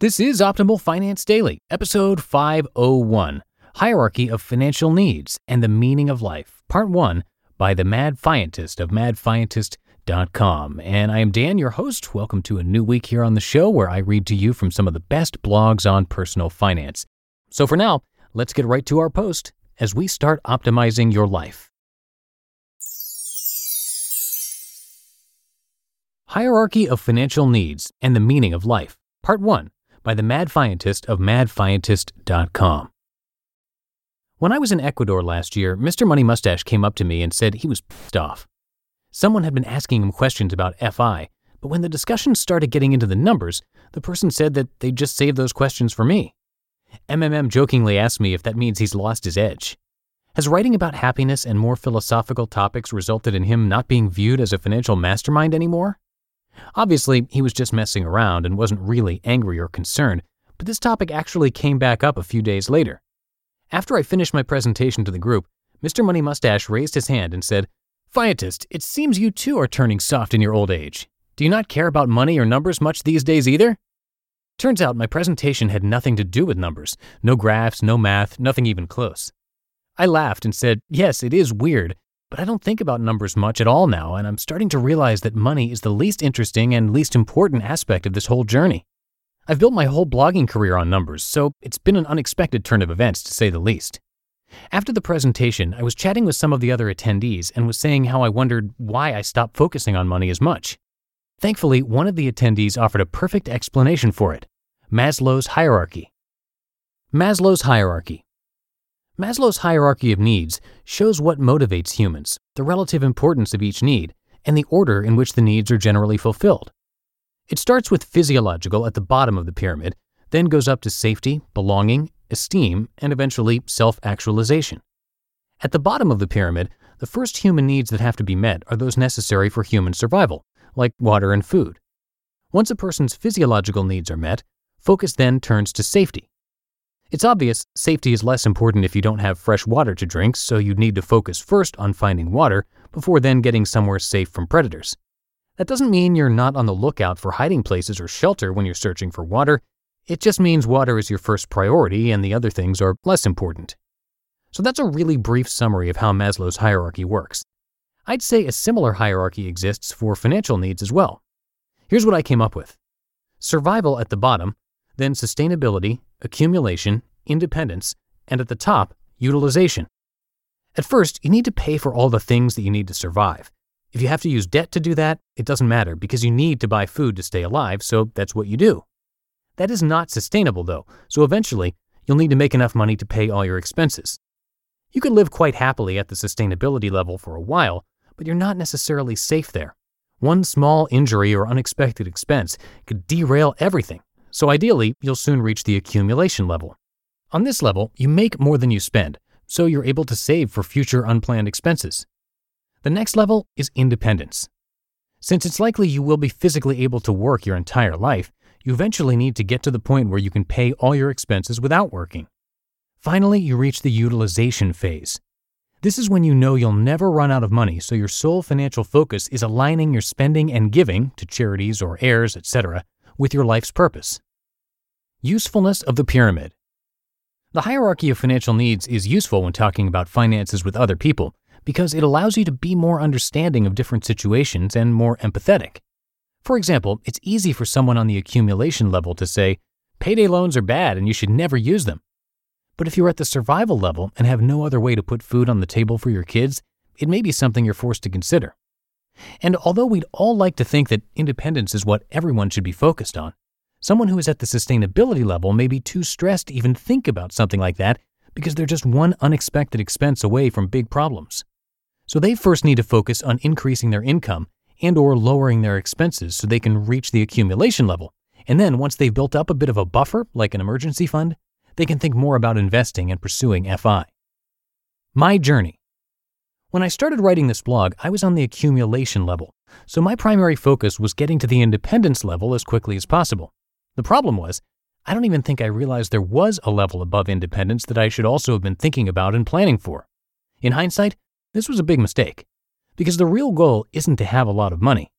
This is Optimal Finance Daily, episode 501 Hierarchy of Financial Needs and the Meaning of Life, part one by the Mad Fientist of madfientist.com. And I am Dan, your host. Welcome to a new week here on the show where I read to you from some of the best blogs on personal finance. So for now, let's get right to our post as we start optimizing your life. Hierarchy of Financial Needs and the Meaning of Life, Part 1 by the Mad Fientist of madfientist.com. When I was in Ecuador last year, Mr. Money Mustache came up to me and said he was pissed off. Someone had been asking him questions about FI, but when the discussion started getting into the numbers, the person said that they'd just save those questions for me. MMM jokingly asked me if that means he's lost his edge. Has writing about happiness and more philosophical topics resulted in him not being viewed as a financial mastermind anymore? Obviously, he was just messing around and wasn't really angry or concerned, but this topic actually came back up a few days later. After I finished my presentation to the group, Mr. Money Mustache raised his hand and said, Fientist, it seems you too are turning soft in your old age. Do you not care about money or numbers much these days either? Turns out my presentation had nothing to do with numbers no graphs, no math, nothing even close. I laughed and said, Yes, it is weird, but I don't think about numbers much at all now, and I'm starting to realize that money is the least interesting and least important aspect of this whole journey. I've built my whole blogging career on numbers, so it's been an unexpected turn of events to say the least. After the presentation, I was chatting with some of the other attendees and was saying how I wondered why I stopped focusing on money as much. Thankfully, one of the attendees offered a perfect explanation for it Maslow's hierarchy. Maslow's hierarchy Maslow's hierarchy of needs shows what motivates humans, the relative importance of each need, and the order in which the needs are generally fulfilled. It starts with physiological at the bottom of the pyramid, then goes up to safety, belonging, esteem, and eventually self actualization. At the bottom of the pyramid, the first human needs that have to be met are those necessary for human survival, like water and food. Once a person's physiological needs are met, focus then turns to safety. It's obvious safety is less important if you don't have fresh water to drink, so you'd need to focus first on finding water before then getting somewhere safe from predators. That doesn't mean you're not on the lookout for hiding places or shelter when you're searching for water. It just means water is your first priority and the other things are less important. So that's a really brief summary of how Maslow's hierarchy works. I'd say a similar hierarchy exists for financial needs as well. Here's what I came up with survival at the bottom, then sustainability, accumulation, independence, and at the top, utilization. At first, you need to pay for all the things that you need to survive. If you have to use debt to do that, it doesn't matter because you need to buy food to stay alive, so that's what you do. That is not sustainable, though, so eventually, you'll need to make enough money to pay all your expenses. You could live quite happily at the sustainability level for a while, but you're not necessarily safe there. One small injury or unexpected expense could derail everything. So ideally, you'll soon reach the accumulation level. On this level, you make more than you spend, so you're able to save for future unplanned expenses. The next level is independence. Since it's likely you will be physically able to work your entire life, you eventually need to get to the point where you can pay all your expenses without working. Finally, you reach the utilization phase. This is when you know you'll never run out of money, so your sole financial focus is aligning your spending and giving to charities or heirs, etc., with your life's purpose. Usefulness of the pyramid. The hierarchy of financial needs is useful when talking about finances with other people because it allows you to be more understanding of different situations and more empathetic. For example, it's easy for someone on the accumulation level to say, payday loans are bad and you should never use them. But if you're at the survival level and have no other way to put food on the table for your kids, it may be something you're forced to consider. And although we'd all like to think that independence is what everyone should be focused on, someone who is at the sustainability level may be too stressed to even think about something like that because they're just one unexpected expense away from big problems. So they first need to focus on increasing their income and or lowering their expenses so they can reach the accumulation level. And then once they've built up a bit of a buffer, like an emergency fund, they can think more about investing and pursuing FI. My journey. When I started writing this blog, I was on the accumulation level, so my primary focus was getting to the independence level as quickly as possible. The problem was, I don't even think I realized there was a level above independence that I should also have been thinking about and planning for. In hindsight, this was a big mistake, because the real goal isn't to have a lot of money.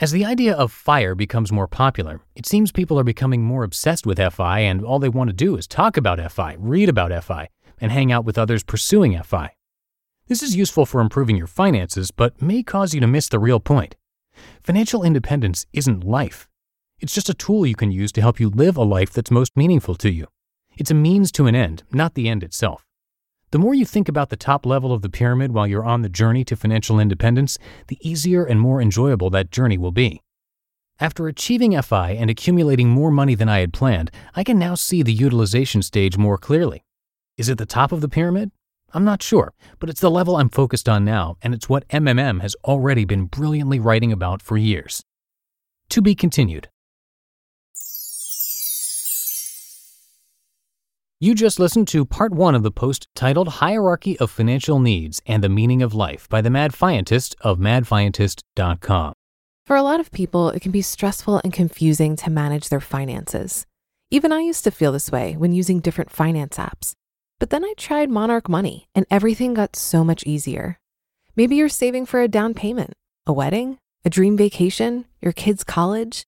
As the idea of FIRE becomes more popular, it seems people are becoming more obsessed with FI and all they want to do is talk about FI, read about FI, and hang out with others pursuing FI. This is useful for improving your finances, but may cause you to miss the real point. Financial independence isn't life. It's just a tool you can use to help you live a life that's most meaningful to you. It's a means to an end, not the end itself. The more you think about the top level of the pyramid while you're on the journey to financial independence, the easier and more enjoyable that journey will be. After achieving FI and accumulating more money than I had planned, I can now see the utilization stage more clearly. Is it the top of the pyramid? I'm not sure, but it's the level I'm focused on now, and it's what MMM has already been brilliantly writing about for years. To be continued. You just listened to part one of the post titled Hierarchy of Financial Needs and the Meaning of Life by the Mad Fientist of madfientist.com. For a lot of people, it can be stressful and confusing to manage their finances. Even I used to feel this way when using different finance apps. But then I tried Monarch Money and everything got so much easier. Maybe you're saving for a down payment, a wedding, a dream vacation, your kids' college.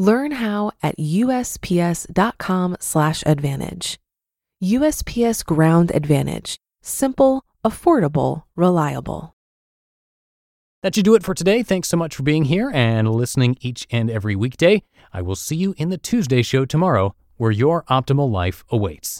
Learn how at usps.com/advantage. USPS Ground Advantage: simple, affordable, reliable. That should do it for today. Thanks so much for being here and listening each and every weekday. I will see you in the Tuesday show tomorrow, where your optimal life awaits.